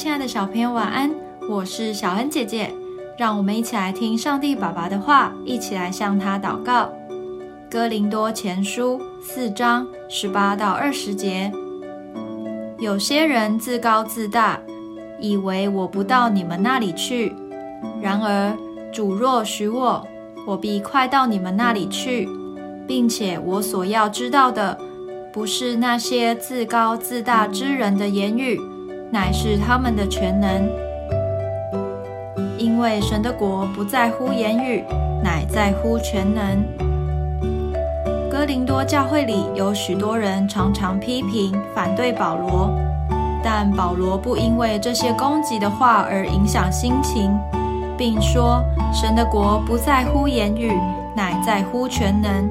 亲爱的小朋友，晚安！我是小恩姐姐，让我们一起来听上帝爸爸的话，一起来向他祷告。哥林多前书四章十八到二十节，有些人自高自大，以为我不到你们那里去；然而主若许我，我必快到你们那里去，并且我所要知道的，不是那些自高自大之人的言语。乃是他们的全能，因为神的国不在乎言语，乃在乎全能。哥林多教会里有许多人常常批评、反对保罗，但保罗不因为这些攻击的话而影响心情，并说神的国不在乎言语，乃在乎全能。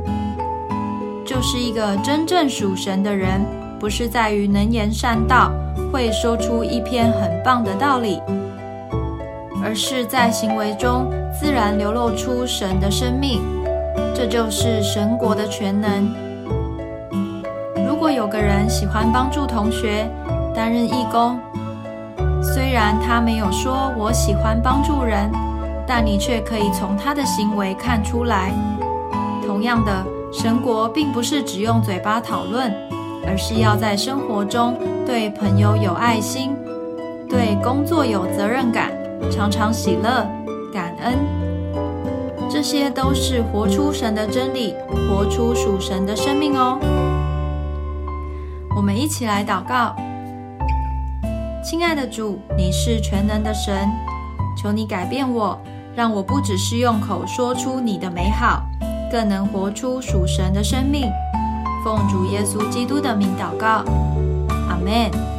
就是一个真正属神的人，不是在于能言善道。会说出一篇很棒的道理，而是在行为中自然流露出神的生命，这就是神国的全能。如果有个人喜欢帮助同学，担任义工，虽然他没有说我喜欢帮助人，但你却可以从他的行为看出来。同样的，神国并不是只用嘴巴讨论。而是要在生活中对朋友有爱心，对工作有责任感，常常喜乐、感恩，这些都是活出神的真理，活出属神的生命哦。我们一起来祷告：亲爱的主，你是全能的神，求你改变我，让我不只是用口说出你的美好，更能活出属神的生命。奉主耶稣基督的名祷告，阿门。